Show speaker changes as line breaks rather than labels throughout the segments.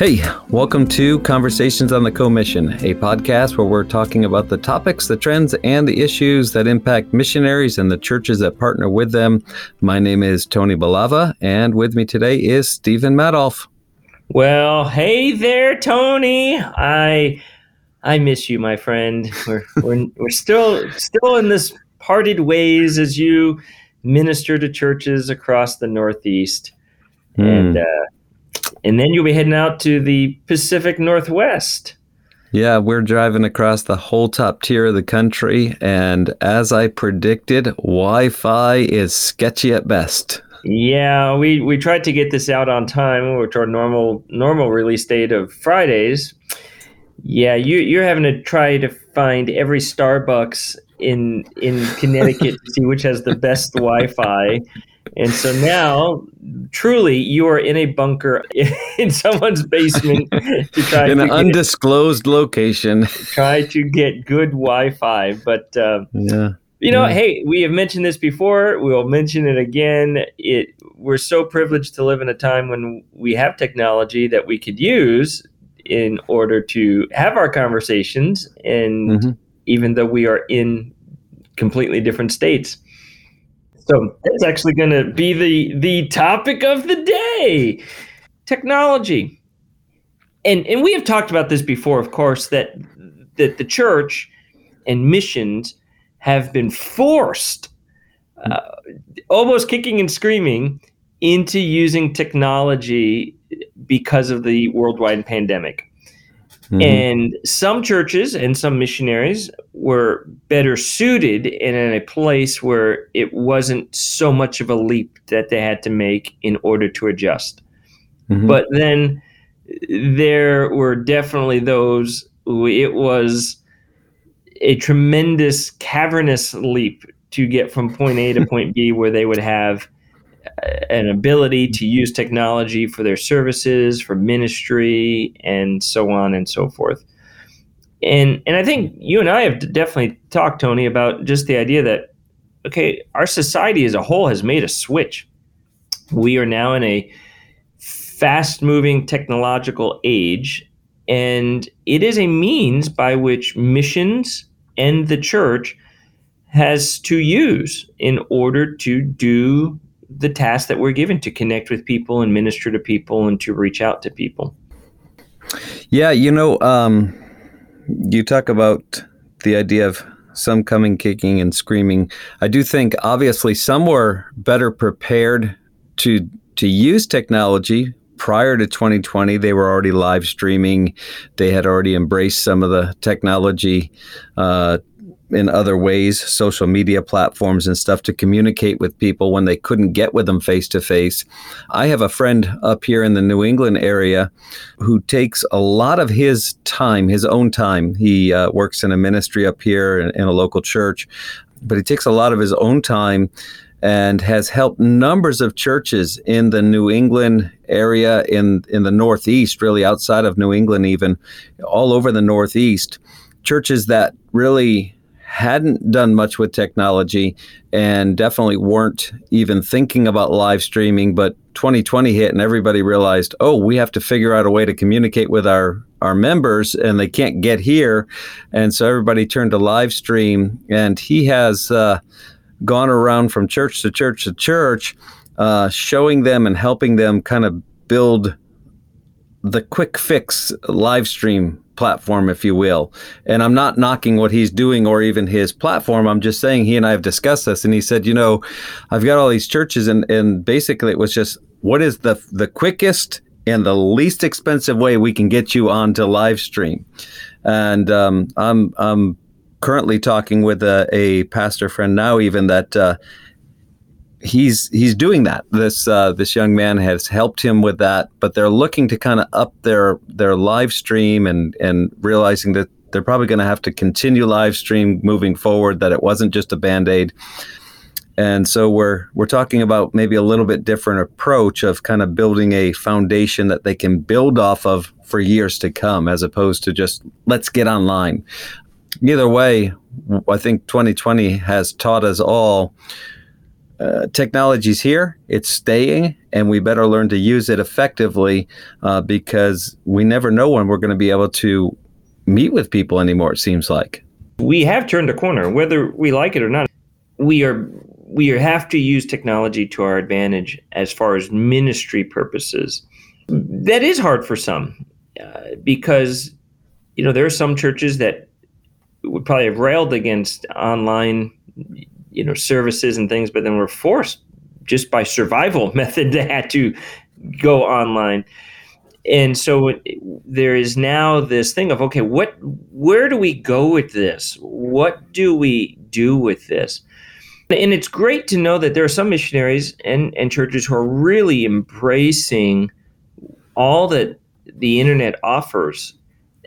Hey, welcome to Conversations on the Commission, a podcast where we're talking about the topics, the trends, and the issues that impact missionaries and the churches that partner with them. My name is Tony Balava, and with me today is Stephen Madoff.
Well, hey there, Tony. I I miss you, my friend. We're we're, we're still still in this parted ways as you minister to churches across the Northeast, mm. and. Uh, and then you'll be heading out to the Pacific Northwest.
Yeah, we're driving across the whole top tier of the country, and as I predicted, Wi-Fi is sketchy at best.
Yeah, we we tried to get this out on time, which our normal normal release date of Fridays. Yeah, you you're having to try to find every Starbucks in in Connecticut to see which has the best Wi-Fi, and so now, truly, you are in a bunker in someone's basement to
try in to an get, undisclosed location.
Try to get good Wi-Fi, but uh, yeah. You know, yeah. hey, we have mentioned this before. We will mention it again. It we're so privileged to live in a time when we have technology that we could use in order to have our conversations, and mm-hmm. even though we are in completely different states. So that's actually going to be the the topic of the day: technology. And and we have talked about this before, of course, that that the church and missions have been forced, uh, almost kicking and screaming, into using technology because of the worldwide pandemic. Mm-hmm. And some churches and some missionaries were better suited and in a place where it wasn't so much of a leap that they had to make in order to adjust. Mm-hmm. But then there were definitely those who it was a tremendous cavernous leap to get from point A to point B where they would have an ability to use technology for their services, for ministry, and so on and so forth. And and I think you and I have definitely talked, Tony, about just the idea that okay, our society as a whole has made a switch. We are now in a fast-moving technological age, and it is a means by which missions and the church has to use in order to do the task that we're given to connect with people and minister to people and to reach out to people.
Yeah, you know, um, you talk about the idea of some coming kicking and screaming. I do think obviously some were better prepared to to use technology prior to 2020 they were already live streaming they had already embraced some of the technology uh, in other ways, social media platforms and stuff to communicate with people when they couldn't get with them face to face. I have a friend up here in the New England area who takes a lot of his time, his own time. He uh, works in a ministry up here in, in a local church, but he takes a lot of his own time and has helped numbers of churches in the New England area, in in the Northeast, really outside of New England, even all over the Northeast, churches that really hadn't done much with technology and definitely weren't even thinking about live streaming but 2020 hit and everybody realized oh we have to figure out a way to communicate with our our members and they can't get here. And so everybody turned to live stream and he has uh, gone around from church to church to church uh, showing them and helping them kind of build the quick fix live stream platform, if you will. And I'm not knocking what he's doing or even his platform. I'm just saying he and I have discussed this. And he said, you know, I've got all these churches, and, and basically it was just what is the the quickest and the least expensive way we can get you onto live stream. And um, I'm I'm currently talking with a, a pastor friend now, even that. Uh, he's he's doing that. This uh, this young man has helped him with that, but they're looking to kind of up their their live stream and and realizing that they're probably going to have to continue live stream moving forward. That it wasn't just a band aid. And so we're we're talking about maybe a little bit different approach of kind of building a foundation that they can build off of for years to come, as opposed to just let's get online. Either way, I think 2020 has taught us all uh, technology's here, it's staying, and we better learn to use it effectively uh, because we never know when we're going to be able to meet with people anymore. It seems like
we have turned a corner, whether we like it or not. We are we have to use technology to our advantage as far as ministry purposes. That is hard for some uh, because you know there are some churches that would probably have railed against online you know services and things, but then were forced just by survival method they had to go online. And so there is now this thing of okay, what where do we go with this? What do we do with this? And it's great to know that there are some missionaries and, and churches who are really embracing all that the internet offers,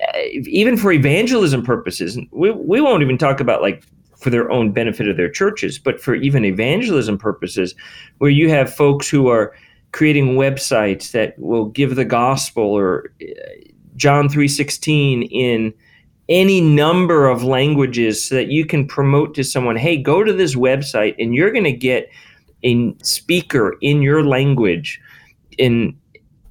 uh, even for evangelism purposes. We, we won't even talk about like for their own benefit of their churches, but for even evangelism purposes, where you have folks who are creating websites that will give the gospel or uh, John 3:16 in any number of languages so that you can promote to someone, hey, go to this website and you're going to get a speaker in your language in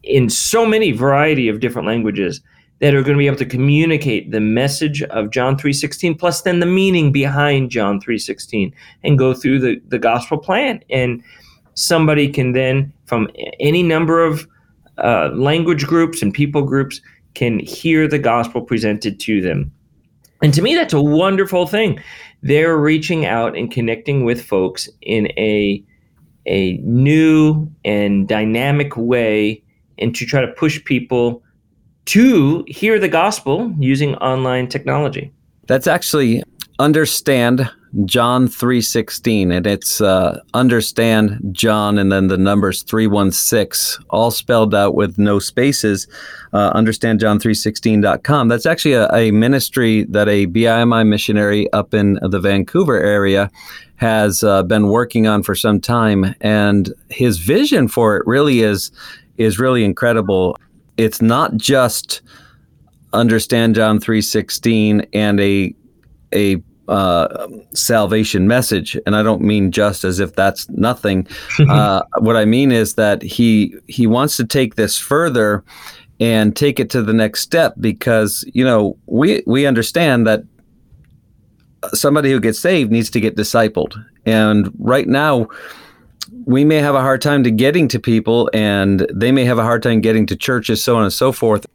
in so many variety of different languages that are going to be able to communicate the message of John 3:16 plus then the meaning behind John 3:16 and go through the the gospel plan and somebody can then from any number of uh, language groups and people groups can hear the gospel presented to them. And to me that's a wonderful thing. They're reaching out and connecting with folks in a a new and dynamic way and to try to push people to hear the gospel using online technology.
That's actually understand John 3:16 and it's uh, understand John and then the numbers 316 all spelled out with no spaces uh, understandjohn316.com that's actually a, a, ministry that a BIMI missionary up in the Vancouver area has uh, been working on for some time and his vision for it really is is really incredible it's not just understand John 3:16 and a a uh, salvation message, and I don't mean just as if that's nothing. uh, what I mean is that he he wants to take this further and take it to the next step because you know we we understand that somebody who gets saved needs to get discipled, and right now we may have a hard time to getting to people and they may have a hard time getting to churches so on and so forth.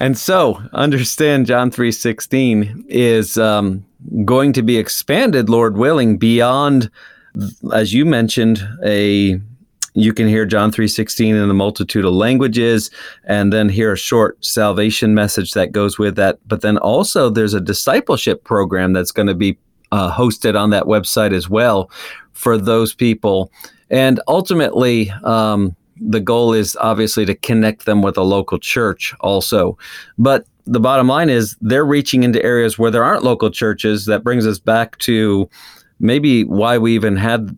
And so understand john 3.16 is um, going to be expanded lord willing beyond as you mentioned a you can hear john 3.16 in a multitude of languages and then hear a short salvation message that goes with that. But then also there's a discipleship program that's going to be uh, hosted on that website as well for those people and ultimately, um, the goal is obviously to connect them with a local church also. But the bottom line is they're reaching into areas where there aren't local churches. That brings us back to maybe why we even had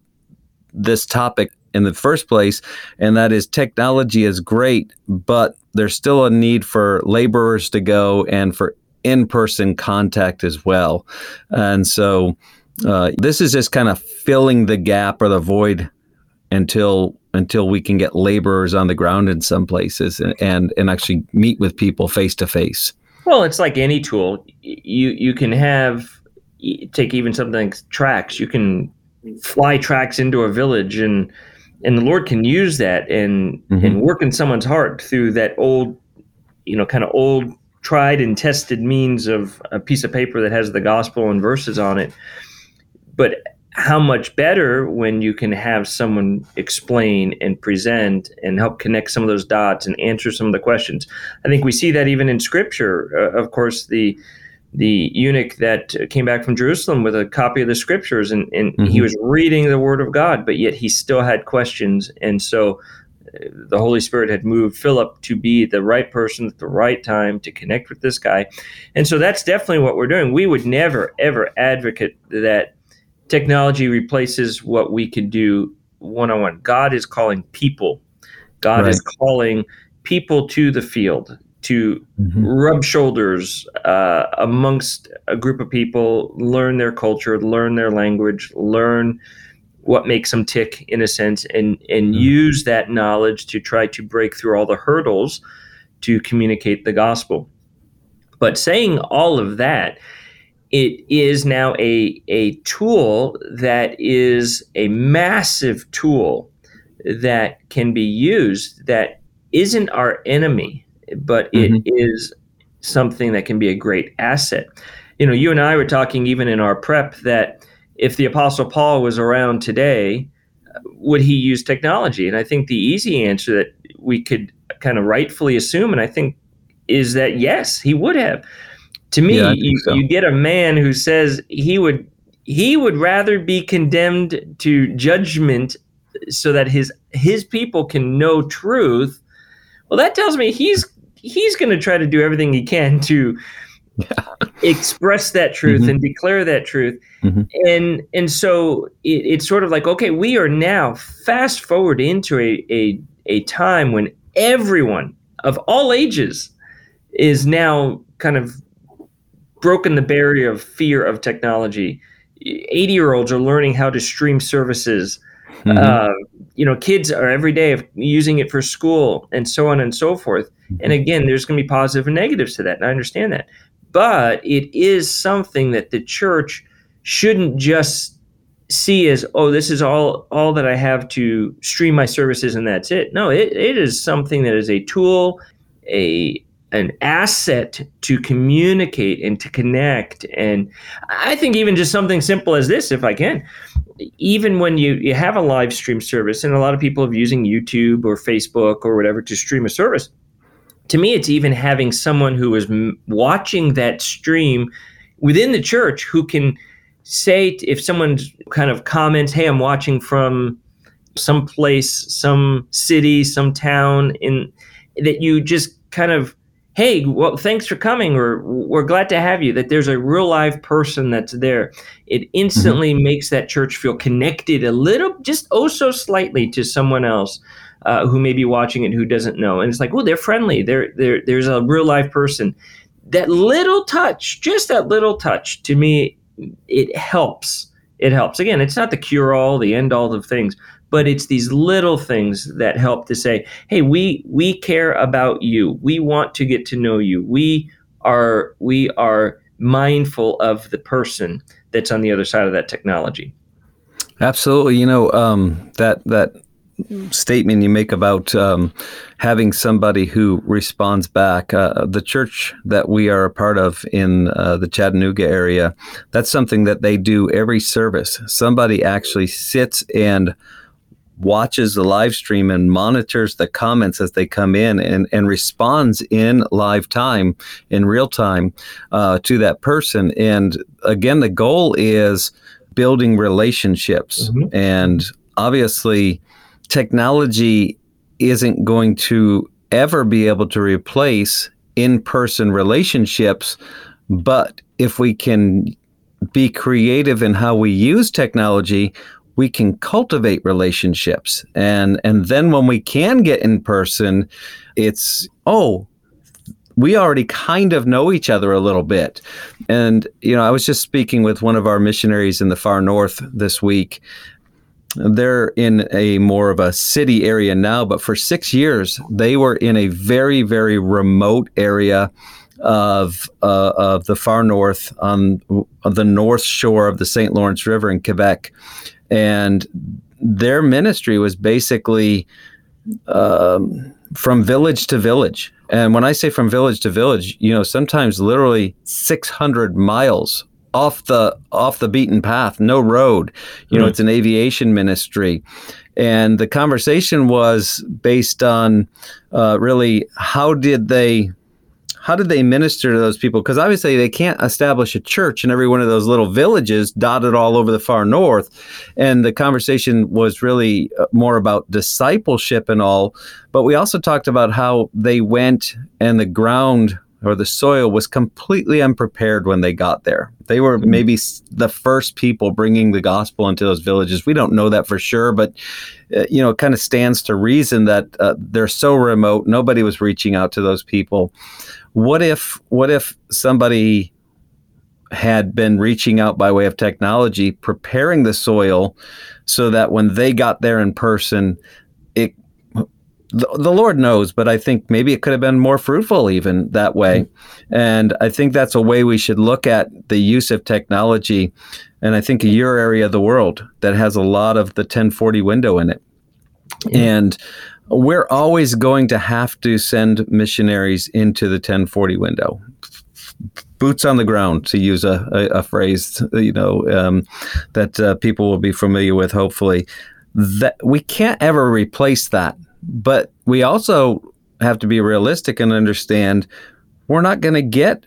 this topic in the first place. And that is technology is great, but there's still a need for laborers to go and for in person contact as well. And so uh, this is just kind of filling the gap or the void until until we can get laborers on the ground in some places and and, and actually meet with people face to face.
Well, it's like any tool. You you can have take even something like tracts. You can fly tracts into a village and and the Lord can use that and mm-hmm. and work in someone's heart through that old, you know, kind of old tried and tested means of a piece of paper that has the gospel and verses on it. But how much better when you can have someone explain and present and help connect some of those dots and answer some of the questions. I think we see that even in scripture. Uh, of course, the the eunuch that came back from Jerusalem with a copy of the scriptures and, and mm-hmm. he was reading the word of God, but yet he still had questions. And so uh, the Holy Spirit had moved Philip to be the right person at the right time to connect with this guy. And so that's definitely what we're doing. We would never, ever advocate that technology replaces what we can do one on one. God is calling people. God right. is calling people to the field to mm-hmm. rub shoulders uh, amongst a group of people, learn their culture, learn their language, learn what makes them tick in a sense and and mm-hmm. use that knowledge to try to break through all the hurdles to communicate the gospel but saying all of that it is now a a tool that is a massive tool that can be used that isn't our enemy but mm-hmm. it is something that can be a great asset you know you and i were talking even in our prep that if the Apostle Paul was around today, would he use technology? And I think the easy answer that we could kind of rightfully assume, and I think is that yes, he would have. To me, yeah, you, so. you get a man who says he would he would rather be condemned to judgment so that his his people can know truth. Well, that tells me he's he's going to try to do everything he can to yeah. express that truth mm-hmm. and declare that truth. Mm-hmm. And and so it, it's sort of like, okay, we are now fast forward into a, a a time when everyone of all ages is now kind of broken the barrier of fear of technology. 80 year olds are learning how to stream services. Mm-hmm. Uh, you know, kids are every day using it for school and so on and so forth. And mm-hmm. again, there's going to be positive and negatives to that. And I understand that but it is something that the church shouldn't just see as oh this is all all that i have to stream my services and that's it no it, it is something that is a tool a an asset to communicate and to connect. And i think even just something simple as this if i can even when you, you have a live stream service and a lot of people are using youtube or facebook or whatever to stream a service to me, it's even having someone who is m- watching that stream within the church who can say if someone kind of comments, "Hey, I'm watching from some place, some city, some town," in that you just kind of hey well thanks for coming or we're glad to have you that there's a real live person that's there it instantly mm-hmm. makes that church feel connected a little just oh so slightly to someone else uh, who may be watching it who doesn't know. And it's like, well, they're friendly. They're, they're, there's a real live person. That little touch, just that little touch, to me, it helps. It helps. Again, it's not the cure all, the end all of things, but it's these little things that help to say, hey, we we care about you. We want to get to know you. We are we are mindful of the person that's on the other side of that technology.
Absolutely. You know, um, that that statement you make about um, having somebody who responds back. Uh, the church that we are a part of in uh, the Chattanooga area, that's something that they do every service. Somebody actually sits and watches the live stream and monitors the comments as they come in and, and responds in live time, in real time uh, to that person. And again, the goal is building relationships. Mm-hmm. And obviously, technology isn't going to ever be able to replace in person relationships. But if we can be creative in how we use technology, we can cultivate relationships. And, and then when we can get in person, it's, oh, we already kind of know each other a little bit. And, you know, I was just speaking with one of our missionaries in the far north this week they're in a more of a city area now, but for six years they were in a very, very remote area of uh, of the far north on the north shore of the St. Lawrence River in Quebec, and their ministry was basically um, from village to village. And when I say from village to village, you know, sometimes literally 600 miles off the off the beaten path, no road. You know, it's an aviation ministry, and the conversation was based on uh, really how did they how did they minister to those people? Because obviously they can't establish a church in every one of those little villages dotted all over the far north. And the conversation was really uh, more about discipleship and all. But we also talked about how they went and the ground or the soil was completely unprepared when they got there. They were mm-hmm. maybe the first people bringing the gospel into those villages. We don't know that for sure, but uh, you know, it kind of stands to reason that uh, they're so remote. Nobody was reaching out to those people. What if what if somebody had been reaching out by way of technology, preparing the soil so that when they got there in person, it the, the Lord knows, but I think maybe it could have been more fruitful even that way. Mm-hmm. And I think that's a way we should look at the use of technology. And I think your area of the world that has a lot of the 1040 window in it. Mm-hmm. And we're always going to have to send missionaries into the 1040 window boots on the ground, to use a, a, a phrase, you know, um, that uh, people will be familiar with. Hopefully, that we can't ever replace that, but we also have to be realistic and understand we're not going to get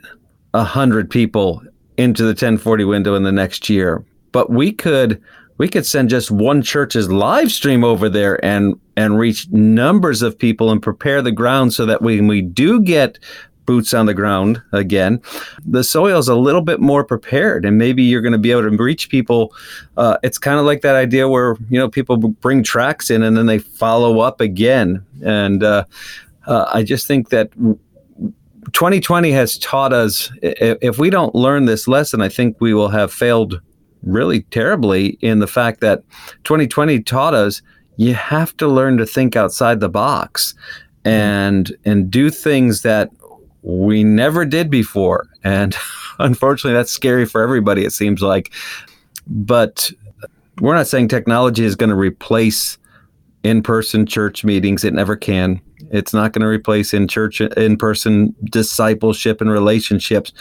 a hundred people into the 1040 window in the next year, but we could we could send just one church's live stream over there and and reach numbers of people and prepare the ground so that when we do get boots on the ground again, the soil is a little bit more prepared, and maybe you're going to be able to reach people. Uh, it's kind of like that idea where you know people bring tracts in and then they follow up again, and uh, uh, I just think that. 2020 has taught us if we don't learn this lesson, I think we will have failed really terribly in the fact that 2020 taught us you have to learn to think outside the box mm-hmm. and and do things that we never did before. And unfortunately, that's scary for everybody, it seems like. But we're not saying technology is going to replace in person church meetings. It never can. It's not going to replace in church in person discipleship and relationships,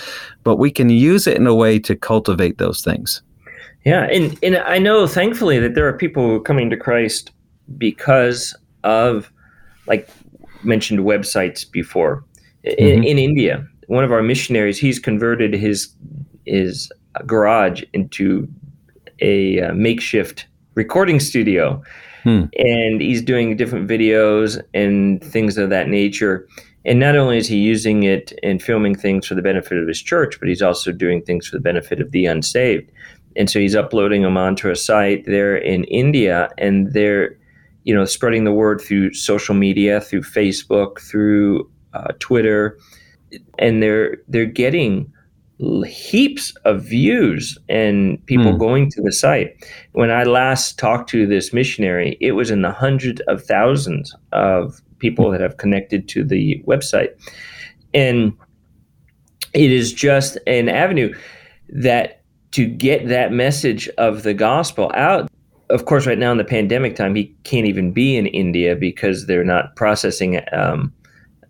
but we can use it in a way to cultivate those things.
Yeah, and and I know thankfully that there are people coming to Christ because of like mentioned websites before mm-hmm. in, India. One of our missionaries, he's converted his his garage into a uh, makeshift recording studio, hmm. and he's doing different videos and things of that nature. And not only is he using it and filming things for the benefit of his church, but he's also doing things for the benefit of the unsaved. And so he's uploading them onto a site there in India, and they're, you know, spreading the word through social media, through Facebook, through uh, Twitter, and they're they're getting heaps of views and people hmm. going to the site. When I last talked to this missionary, it was in the hundreds of thousands of people that have connected to the website. And it is just an avenue that to get that message of the gospel out. Of course, right now in the pandemic time, he can't even be in India because they're not processing um,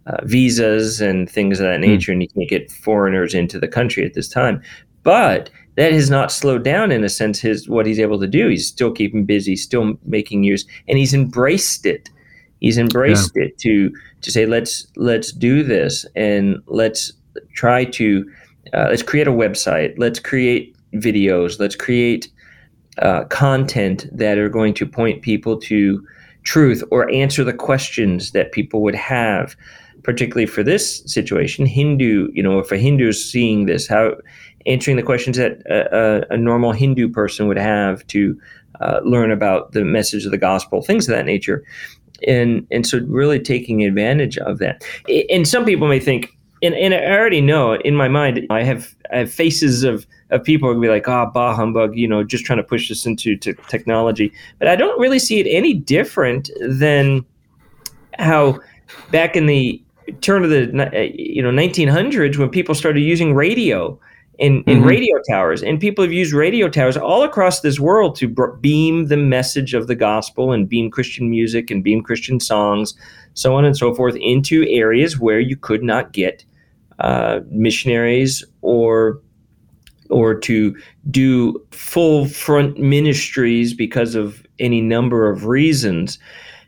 uh, visas and things of that hmm. nature, mm. and you can't get foreigners into the country at this time. But that has not slowed down in a sense his what he's able to do. He's still keeping busy, still making use, and he's embraced it. He's embraced yeah. it to to say let's let's do this and let's try to uh, let's create a website. Let's create videos. Let's create uh, content that are going to point people to truth or answer the questions that people would have particularly for this situation, Hindu, you know, if a Hindu is seeing this, how answering the questions that a, a, a normal Hindu person would have to uh, learn about the message of the gospel, things of that nature. And, and so really taking advantage of that. And some people may think, and, and I already know in my mind, I have, Have faces of, of people who will be like, ah, oh, bah humbug, you know, just trying to push this into to technology. But I don't really see it any different than how back in the turn of the uh, you know 1900s when people started using radio in, in mm-hmm. radio towers and people have used radio towers all across this world to beam the message of the gospel and beam christian music and beam christian songs so on and so forth into areas where you could not get uh, missionaries or or to do full front ministries because of any number of reasons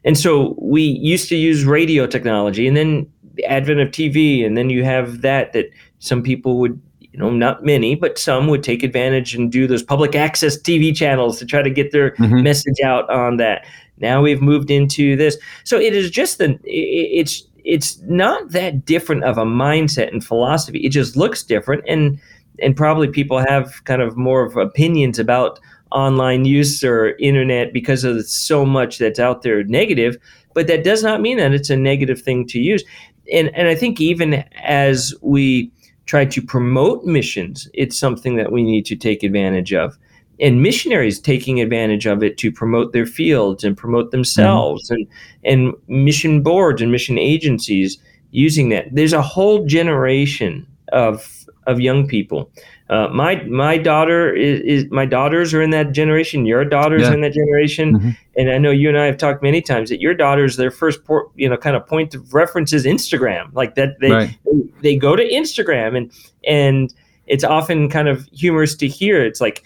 and so we used to use radio technology and then the advent of TV, and then you have that that some people would you know, not many, but some would take advantage and do those public access TV channels to try to get their mm-hmm. message out on that. Now we've moved into this, so it is just the it's it's not that different of a mindset and philosophy. It just looks different, and and probably people have kind of more of opinions about online use or internet because of so much that's out there negative. But that does not mean that it's a negative thing to use and and I think even as we try to promote missions, it's something that we need to take advantage of. And missionaries taking advantage of it to promote their fields and promote themselves, mm-hmm. and and mission boards and mission agencies using that. There's a whole generation of of young people uh, my my daughter is, is, my daughters are in that generation. Your daughters yeah. in that generation, mm-hmm. and I know you and I have talked many times that your daughters their first port, you know kind of point of reference is Instagram. Like that they, right. they they go to Instagram and and it's often kind of humorous to hear. It's like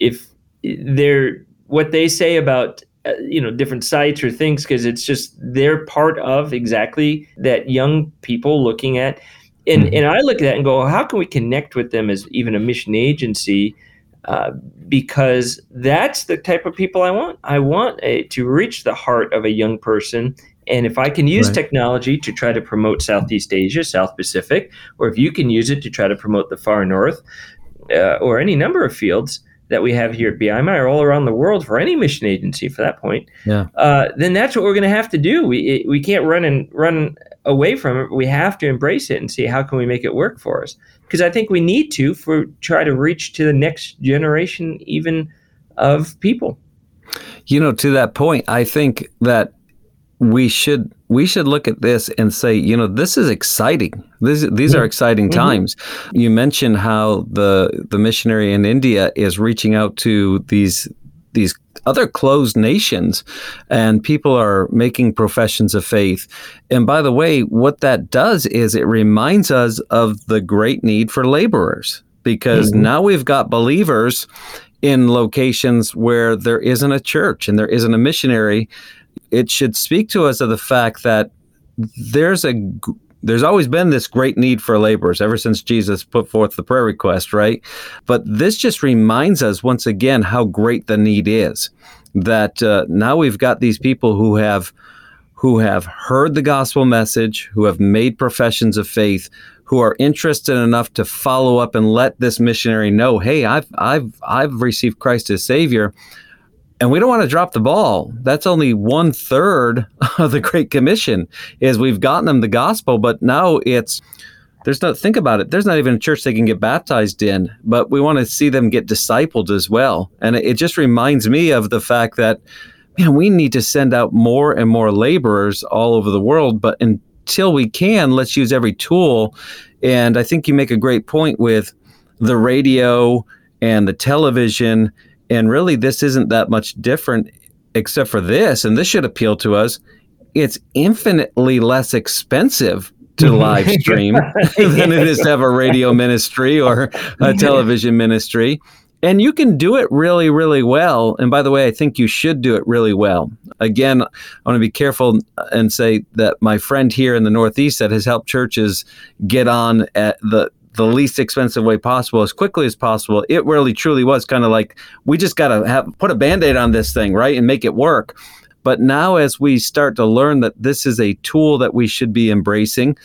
if they're what they say about uh, you know different sites or things because it's just they're part of exactly that young people looking at and mm-hmm. and I look at that and go, how can we connect with them as even a mission agency? Uh, because that's the type of people I want. I want a, to reach the heart of a young person. And if I can use right. technology to try to promote Southeast Asia, South Pacific, or if you can use it to try to promote the far north, uh, or any number of fields that we have here at BIMI or all around the world for any mission agency for that point,
yeah.
Uh, then that's what we're going to have to do. We we can't run and run away from it. We have to embrace it and see how can we make it work for us. Because I think we need to for try to reach to the next generation even of people.
You know, to that point, I think that we should we should look at this and say, you know, this is exciting. This, these are exciting mm-hmm. times. You mentioned how the the missionary in India is reaching out to these these other closed nations and people are making professions of faith. And by the way, what that does is it reminds us of the great need for laborers because mm-hmm. now we've got believers in locations where there isn't a church and there isn't a missionary. It should speak to us of the fact that there's a there's always been this great need for laborers ever since Jesus put forth the prayer request, right? But this just reminds us once again how great the need is. That uh, now we've got these people who have who have heard the gospel message, who have made professions of faith, who are interested enough to follow up and let this missionary know, "Hey, I've I've I've received Christ as Savior." And we don't want to drop the ball. That's only one third of the Great Commission. Is we've gotten them the gospel, but now it's there's no think about it. There's not even a church they can get baptized in, but we want to see them get discipled as well. And it just reminds me of the fact that man, we need to send out more and more laborers all over the world. But until we can, let's use every tool. And I think you make a great point with the radio and the television and really, this isn't that much different, except for this, and this should appeal to us. It's infinitely less expensive to live stream than it is to have a radio ministry or a television ministry. And you can do it really, really well. And by the way, I think you should do it really well. Again, I want to be careful and say that my friend here in the Northeast that has helped churches get on at the the least expensive way possible as quickly as possible. It really truly was kind of like we just got to have put a band-aid on this thing, right? And make it work. But now as we start to learn that this is a tool that we should be embracing,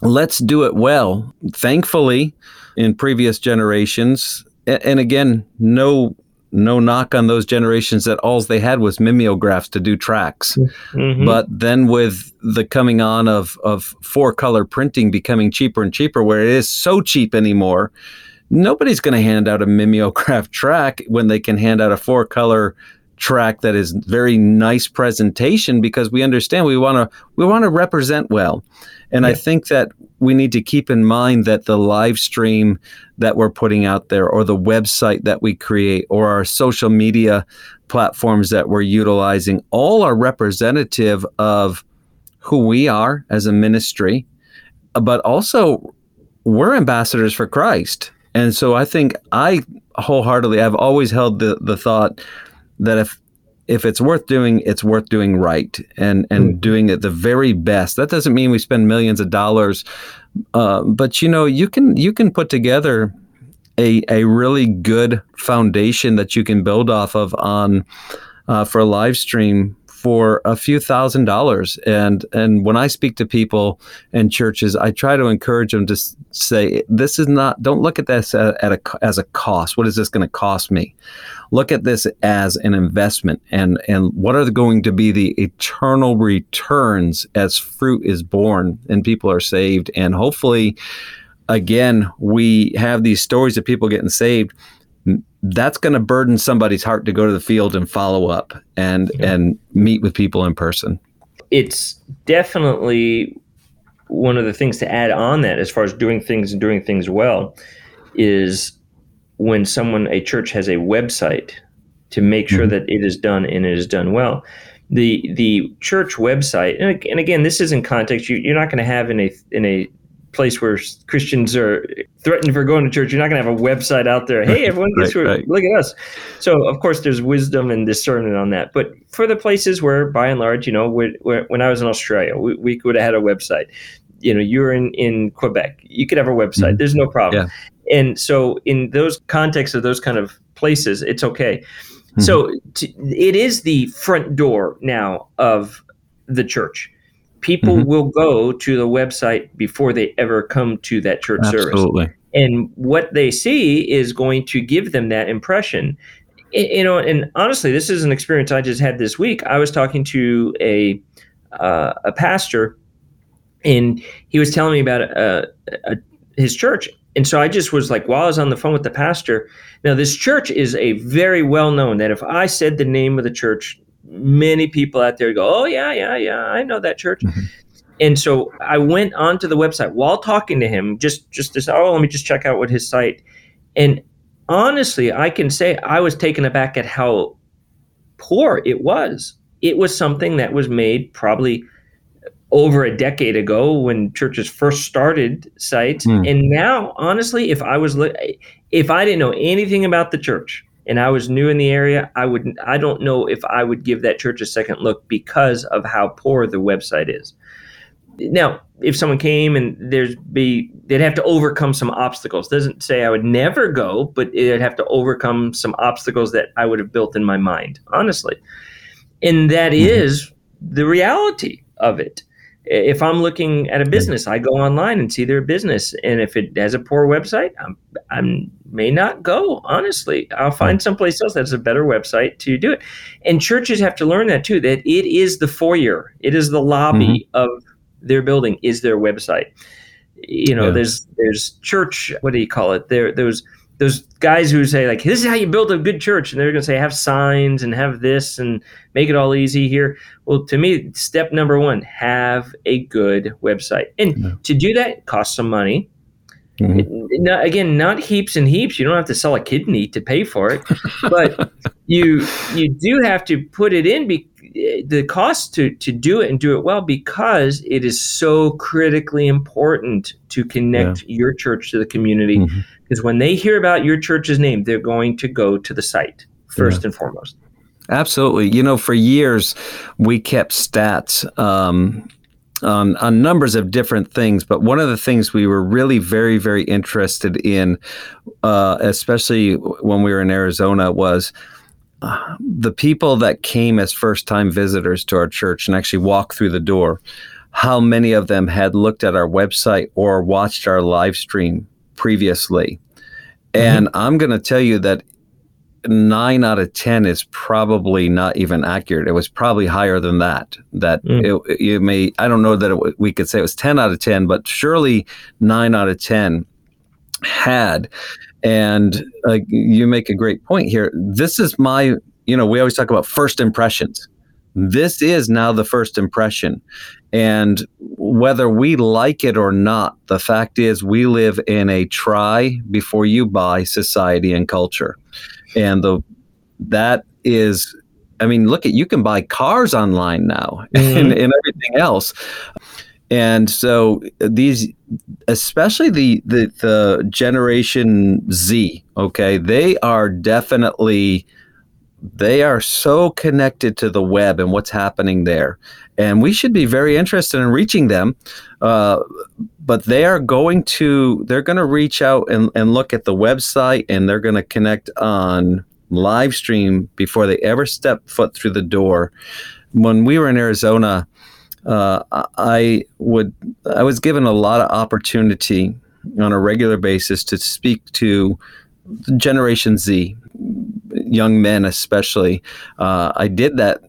let's do it well. Thankfully, in previous generations, and again, no no knock on those generations that all they had was mimeographs to do tracts. Mm-hmm. But then with the coming on of, of four color printing becoming cheaper and cheaper, where it is so cheap anymore, nobody's going to hand out a mimeograph tract when they can hand out a four color tract that is very nice presentation because we understand we want to we want to represent well and yeah. i think that we need to keep in mind that the live stream that we're putting out there or the website that we create or our social media platforms that we're utilizing all are representative of who we are as a ministry but also we're ambassadors for Christ and so I think I wholeheartedly I've always held the the thought that if if it's worth doing, it's worth doing right and and mm doing it the very best. That doesn't mean we spend millions of dollars, uh, but you know you can you can put together a a really good foundation that you can build off of on uh, for a live stream for a few thousand dollars. And and when I speak to people and churches, I try to encourage them to say, "This is not. Don't look at this at, at a as a cost. What is this going to cost me? Look at this as an investment. And and what are going to be the eternal returns as fruit is born and people are saved, and hopefully." again, we have these stories of people getting saved. That's going to burden somebody's heart to go to the field and follow up and yeah. and meet with people in person.
It's definitely one of the things to add on that as far as doing things and doing things well is when someone a church has a website to make sure mm-hmm. that it is done and it is done well the the church website and, and again this is in context you, you're not going to have in a in a place where Christians are threatened for going to church. You're not going to have a website out there. Hey, everyone, right, right. look at us. So, of course, there's wisdom and discernment on that. But for the places where, by and large, you know, when I was in Australia, we, we would have had a website. You know, you're in in Quebec, you could have a website. Mm-hmm. There's no problem. Yeah. And so, in those contexts of those kind of places, it's okay. Mm-hmm. So, t- it is the front door now of the church people mm-hmm. will go to the website before they ever come to that church Absolutely. service. And what they see is going to give them that impression. You know, and honestly, this is an experience I just had this week. I was talking to a uh, a pastor, and he was telling me about uh, a, his church. And so I just was like, while I was on the phone with the pastor, now this church is a very well known that if I said the name of the church, many people out there go, "Oh yeah, yeah, yeah, I know that church." Mm-hmm. And so I went onto the website while talking to him, just just to say, "Oh, let me just check out what his site." And honestly, I can say I was taken aback at how poor it was. It was something that was made probably over a decade ago when churches first started sites, mm. and now, honestly, if I was if I didn't know anything about the church, and I was new in the area, I would I don't know if I would give that church a second look because of how poor the website is. Now, if someone came and there's be they'd have to overcome some obstacles. Doesn't say I would never go, but it'd have to overcome some obstacles that I would have built in my mind, honestly. And that mm-hmm. is the reality of it if I'm looking at a business, I go online and see their business, and if it has a poor website, I'm, I may not go. Honestly, I'll find someplace else that's a better website to do it. And churches have to learn that too. That it is the foyer, it is the lobby mm-hmm. of their building, is their website. You know, yeah. there's there's church. What do you call it? There those those guys who say like this is how you build a good church and they're going to say have signs and have this and make it all easy here. Well to me step number one have a good website. And yeah. to do that costs some money. Mm-hmm. it, not, again not heaps and heaps. You don't have to sell a kidney to pay for it. But you you do have to put it in be, the cost to to do it and do it well because it is so critically important to connect yeah. your church to the community mm-hmm when they hear about your church's name, they're going to go to the site first yeah. and foremost.
Absolutely. You know, for years we kept stats um, on, on numbers of different things, but one of the things we were really very, very interested in, uh, especially when we were in Arizona, was uh, the people that came as first time visitors to our church and actually walked through the door. How many of them had looked at our website or watched our live stream previously. And mm-hmm. I'm going to tell you that nine out of 10 is probably not even accurate. It was probably higher than that. That mm. it, you may, I don't know that it, we could say it was 10 out of 10, but surely nine out of 10 had. And uh, you make a great point here. This is my, you know, we always talk about first impressions. This is now the first impression. And whether we like it or not, the fact is we live in a try before you buy society and culture. And the that is I mean, look at you can buy cars online now mm-hmm. and, and everything else. And so these, especially the, the the generation Z, okay, they are definitely they are so connected to the web and what's happening there. And we should be very interested in reaching them. Uh, but they are going to they're going to reach out and, and look at the website and they're going to connect on live stream before they ever step foot through the door. When we were in Arizona, uh, I would I was given a lot of opportunity on a regular basis to speak to Generation Z, young men especially. Uh, I did that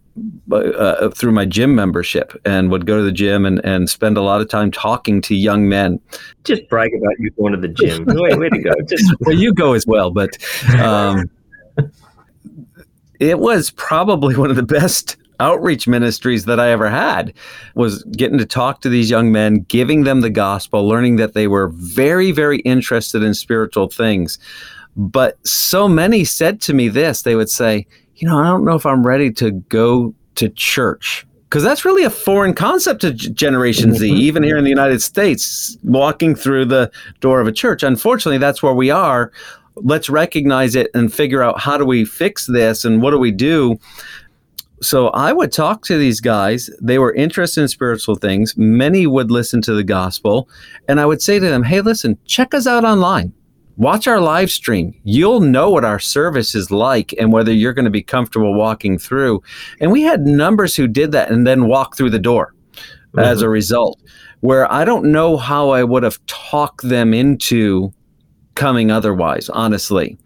uh, through my gym membership and would go to the gym and, and spend a lot of time talking to young men.
Just brag about you going to the gym. way, way to go. Just
well, you go as well, but um, it was probably one of the best outreach ministries that I ever had was getting to talk to these young men, giving them the gospel, learning that they were very, very interested in spiritual things. But so many said to me this they would say, You know, I don't know if I'm ready to go to church. Because that's really a foreign concept to Generation Z, mm-hmm. even here in the United States, walking through the door of a church. Unfortunately, that's where we are. Let's recognize it and figure out how do we fix this and what do we do so I would talk to these guys. They were interested in spiritual things. Many would listen to the gospel. And I would say to them, hey, listen, check us out online. Watch our live stream. You'll know what our service is like and whether you're going to be comfortable walking through. And we had numbers who did that and then walked through the door mm-hmm. as a result, where I don't know how I would have talked them into coming otherwise, honestly.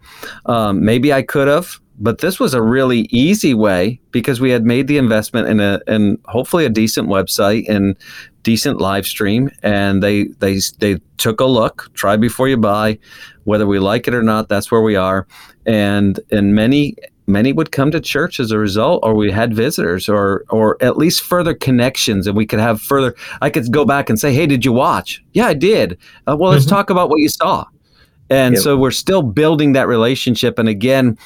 Um, maybe I could have but this was a really easy way because we had made the investment in a and hopefully a decent website and decent live stream. And they they they took a look try before you buy whether we like it or not that's where we are. And and many many would come to church as a result or we had visitors or or at least further connections and we could have further i could go back and say hey did you watch? Yeah i did. Uh, well let's mm-hmm. talk about what you saw. And yep. so we're still building that relationship. And again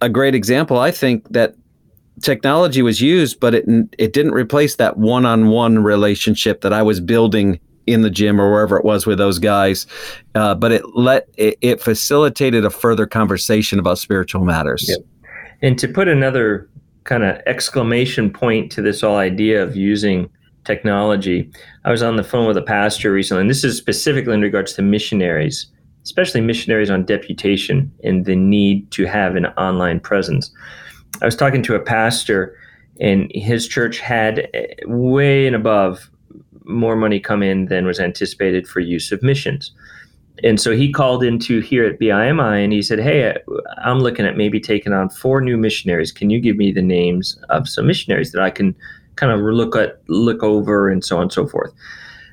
a great example, I think, that technology was used, but it it didn't replace that one-on-one relationship that I was building in the gym or wherever it was with those guys. Uh, but it let it, it, facilitated a further conversation about spiritual matters.
And to put another kind of exclamation point to this whole idea of using technology, I was on the phone with a pastor recently, and this is specifically in regards to missionaries especially missionaries on deputation and the need to have an online presence. I was talking to a pastor, and his church had eh, way and above more money come in than was anticipated for use of missions. And so he called into here at BIMI and he said, Hey, I'm looking at maybe taking on four new missionaries. Can you give me the names of some missionaries that I can kind of look at, look over, and so on and so forth?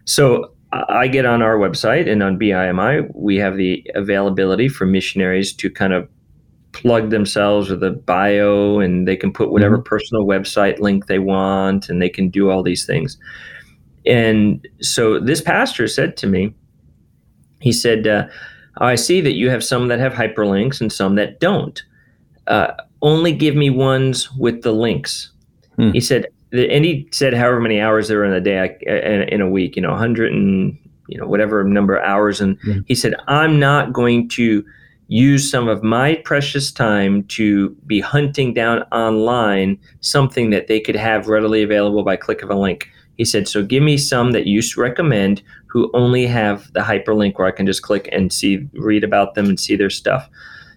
So I get on our website and on BIMI, we have the availability for missionaries to kind of plug themselves with a bio and they can put whatever mm-hmm. personal website link they want and they can do all these things. And so this pastor said to me, he said, uh, I see that you have some that have hyperlinks and some that don't. Uh, only give me ones with the links. Hmm. He said, and he said however many hours there were in a day in a week, you know, 100 and you know whatever number of hours, and mm-hmm. he said I'm not going to use some of my precious time to be hunting down online something that they could have readily available by click of a link. He said, so give me some that you recommend who only have the hyperlink where I can just click and see, read about them and see their stuff.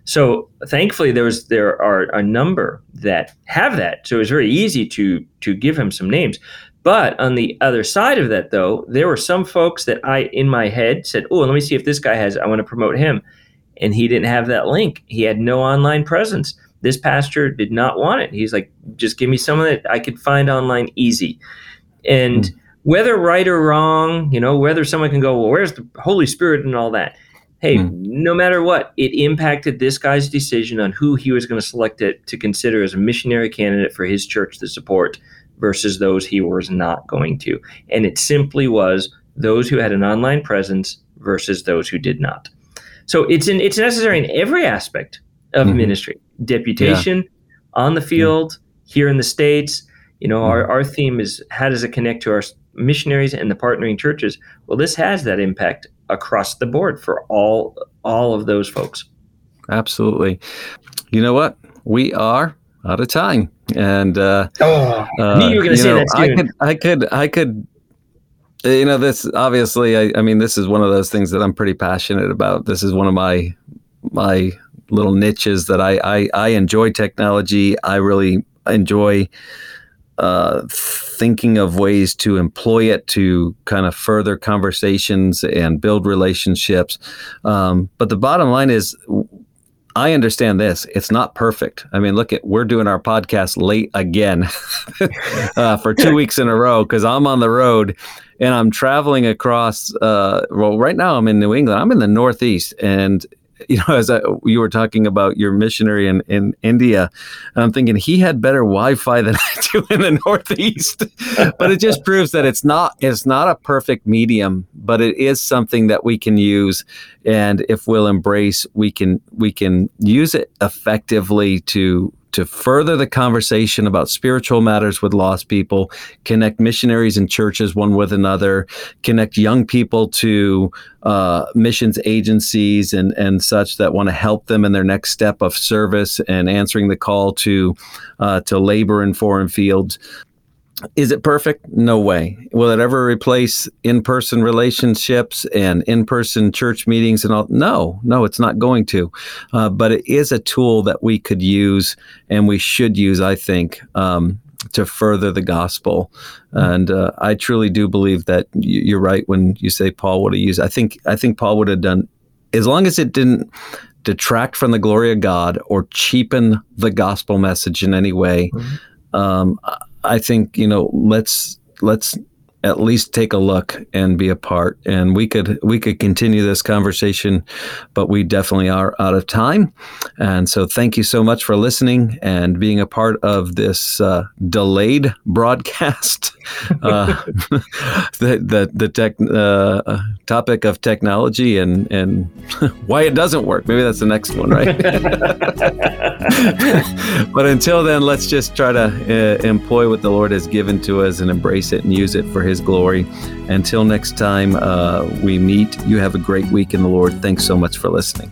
So thankfully, there was there are a number that have that. So it was very easy to to give him some names. But on the other side of that, though, there were some folks that I in my head said, "Oh, let me see if this guy has. I want to promote him," and he didn't have that link. He had no online presence. This pastor did not want it. He's like, "Just give me someone that I could find online easy," and. Mm. Whether right or wrong, you know, whether someone can go, well, where's the Holy Spirit and all that? Hey, mm. no matter what, it impacted this guy's decision on who he was going to select it to consider as a missionary candidate for his church to support versus those he was not going to. And it simply was those who had an online presence versus those who did not. So it's in, it's necessary in every aspect of mm-hmm. ministry, deputation, yeah. on the field, mm-hmm. here in the States. You know, mm-hmm. our, our theme is how does it connect to our missionaries and the partnering churches? Well, this has that impact across the board for all all of those folks.
Absolutely. You know what? We are out of time, and uh,
oh, uh, you were going to say know, that
I could, I could, I could. You know, this obviously. I, I mean, this is one of those things that I'm pretty passionate about. This is one of my my little niches that I I, I enjoy technology. I really enjoy uh, thinking of ways to employ it to kind of further conversations and build relationships. Um, but the bottom line is, I understand this. It's not perfect. I mean, look at we're doing our podcast late again uh, for two weeks in a row because I'm on the road and I'm traveling across. Uh, well, right now I'm in New England. I'm in the Northeast, and you know, as I, you were talking about your missionary in, in India, I'm thinking he had better Wi-Fi than I do in the Northeast. but it just proves that it's not it's not a perfect medium, but it is something that we can use, and if we'll embrace, we can we can use it effectively to to further the conversation about spiritual matters with lost people, connect missionaries and churches one with another, connect young people to uh, missions agencies and, and such that want to help them in their next step of service and answering the call to uh, to labor in foreign fields. Is it perfect? No way. Will it ever replace in person relationships and in person church meetings and all? No, no, it's not going to. Uh, but it is a tool that we could use and we should use, I think, um, to further the gospel. And uh, I truly do believe that you're right when you say Paul would have used. I think I think Paul would have done as long as it didn't detract from the glory of God or cheapen the gospel message in any way. Mm-hmm. Um, I think you know let's let's at least take a look and be a part. And we could we could continue this conversation, but we definitely are out of time. And so, thank you so much for listening and being a part of this uh, delayed broadcast. Uh, the the the tech uh, topic of technology and and why it doesn't work. Maybe that's the next one, right? but until then, let's just try to uh, employ what the Lord has given to us and embrace it and use it for his glory. Until next time uh, we meet, you have a great week in the Lord. Thanks so much for listening.